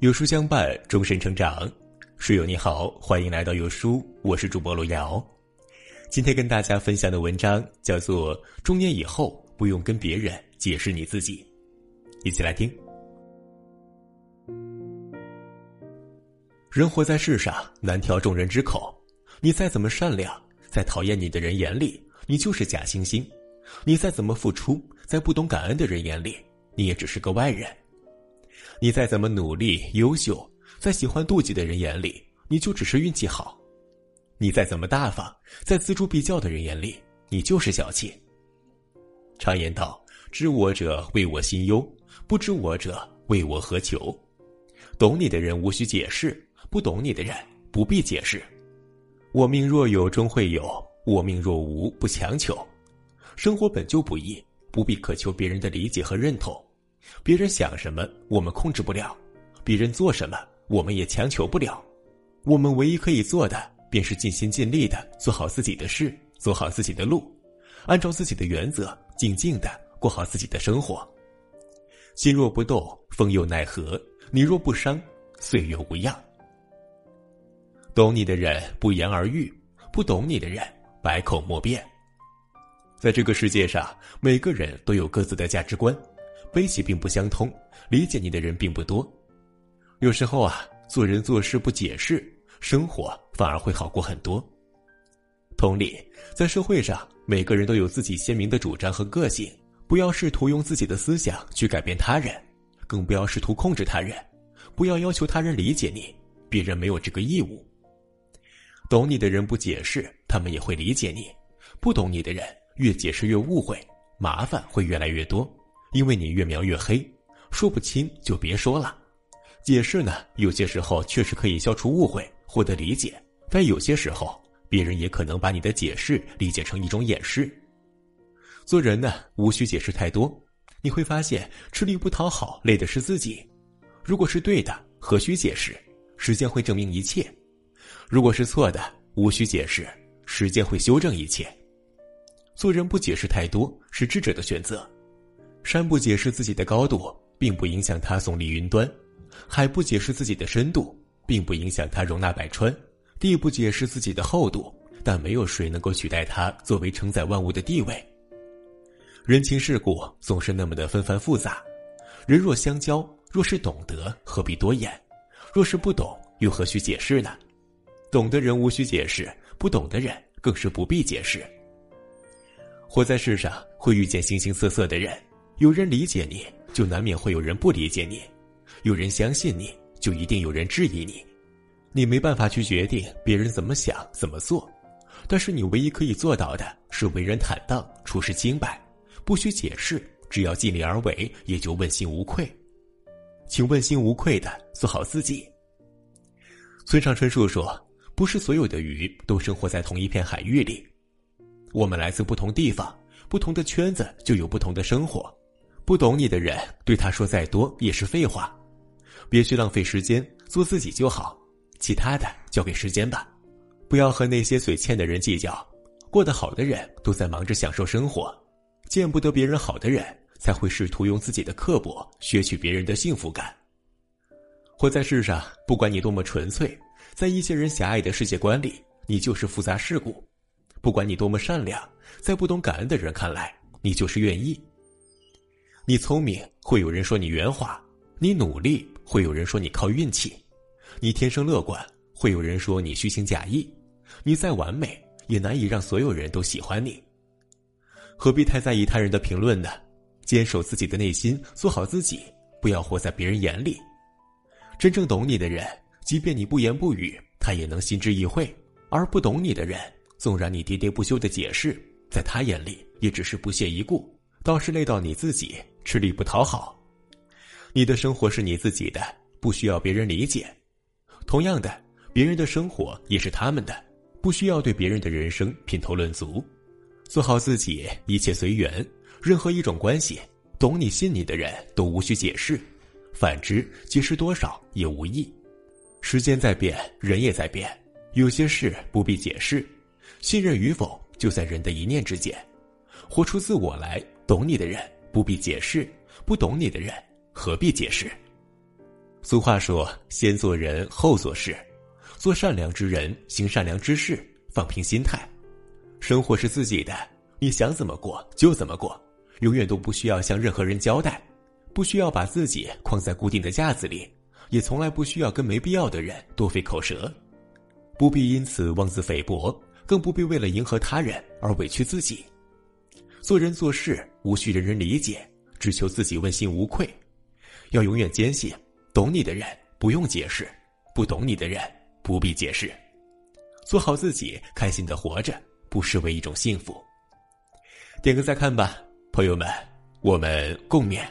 有书相伴，终身成长。书友你好，欢迎来到有书，我是主播罗瑶。今天跟大家分享的文章叫做《中年以后不用跟别人解释你自己》，一起来听。人活在世上，难调众人之口。你再怎么善良，在讨厌你的人眼里，你就是假惺惺；你再怎么付出，在不懂感恩的人眼里，你也只是个外人。你再怎么努力优秀，在喜欢妒忌的人眼里，你就只是运气好；你再怎么大方，在锱铢必较的人眼里，你就是小气。常言道：“知我者为我心忧，不知我者为我何求。”懂你的人无需解释，不懂你的人不必解释。我命若有终会有，我命若无不强求。生活本就不易，不必渴求别人的理解和认同。别人想什么，我们控制不了；别人做什么，我们也强求不了。我们唯一可以做的，便是尽心尽力的做好自己的事，走好自己的路，按照自己的原则，静静的过好自己的生活。心若不动，风又奈何；你若不伤，岁月无恙。懂你的人不言而喻，不懂你的人百口莫辩。在这个世界上，每个人都有各自的价值观。悲喜并不相通，理解你的人并不多。有时候啊，做人做事不解释，生活反而会好过很多。同理，在社会上，每个人都有自己鲜明的主张和个性，不要试图用自己的思想去改变他人，更不要试图控制他人，不要要求他人理解你，别人没有这个义务。懂你的人不解释，他们也会理解你；不懂你的人，越解释越误会，麻烦会越来越多。因为你越描越黑，说不清就别说了。解释呢，有些时候确实可以消除误会，获得理解；但有些时候，别人也可能把你的解释理解成一种掩饰。做人呢，无需解释太多，你会发现吃力不讨好，累的是自己。如果是对的，何须解释？时间会证明一切。如果是错的，无需解释，时间会修正一切。做人不解释太多，是智者的选择。山不解释自己的高度，并不影响它耸立云端；海不解释自己的深度，并不影响它容纳百川；地不解释自己的厚度，但没有谁能够取代它作为承载万物的地位。人情世故总是那么的纷繁复杂，人若相交，若是懂得，何必多言？若是不懂，又何须解释呢？懂的人无需解释，不懂的人更是不必解释。活在世上，会遇见形形色色的人。有人理解你，就难免会有人不理解你；有人相信你，就一定有人质疑你。你没办法去决定别人怎么想、怎么做，但是你唯一可以做到的是为人坦荡、处事清白，不需解释，只要尽力而为，也就问心无愧。请问心无愧的做好自己。村上春树说：“不是所有的鱼都生活在同一片海域里，我们来自不同地方，不同的圈子就有不同的生活。”不懂你的人，对他说再多也是废话。别去浪费时间，做自己就好，其他的交给时间吧。不要和那些嘴欠的人计较。过得好的人都在忙着享受生活，见不得别人好的人才会试图用自己的刻薄削去别人的幸福感。活在世上，不管你多么纯粹，在一些人狭隘的世界观里，你就是复杂世故；不管你多么善良，在不懂感恩的人看来，你就是愿意。你聪明，会有人说你圆滑；你努力，会有人说你靠运气；你天生乐观，会有人说你虚情假意；你再完美，也难以让所有人都喜欢你。何必太在意他人的评论呢？坚守自己的内心，做好自己，不要活在别人眼里。真正懂你的人，即便你不言不语，他也能心知意会；而不懂你的人，纵然你喋喋不休的解释，在他眼里也只是不屑一顾，倒是累到你自己。吃力不讨好，你的生活是你自己的，不需要别人理解。同样的，别人的生活也是他们的，不需要对别人的人生品头论足。做好自己，一切随缘。任何一种关系，懂你、信你的人都无需解释；反之，解释多少也无益。时间在变，人也在变，有些事不必解释。信任与否，就在人的一念之间。活出自我来，懂你的人。不必解释，不懂你的人，何必解释？俗话说：“先做人后做事，做善良之人，行善良之事，放平心态。生活是自己的，你想怎么过就怎么过，永远都不需要向任何人交代，不需要把自己框在固定的架子里，也从来不需要跟没必要的人多费口舌，不必因此妄自菲薄，更不必为了迎合他人而委屈自己。做人做事无需人人理解，只求自己问心无愧。要永远坚信，懂你的人不用解释，不懂你的人不必解释。做好自己，开心的活着，不失为一种幸福。点个再看吧，朋友们，我们共勉。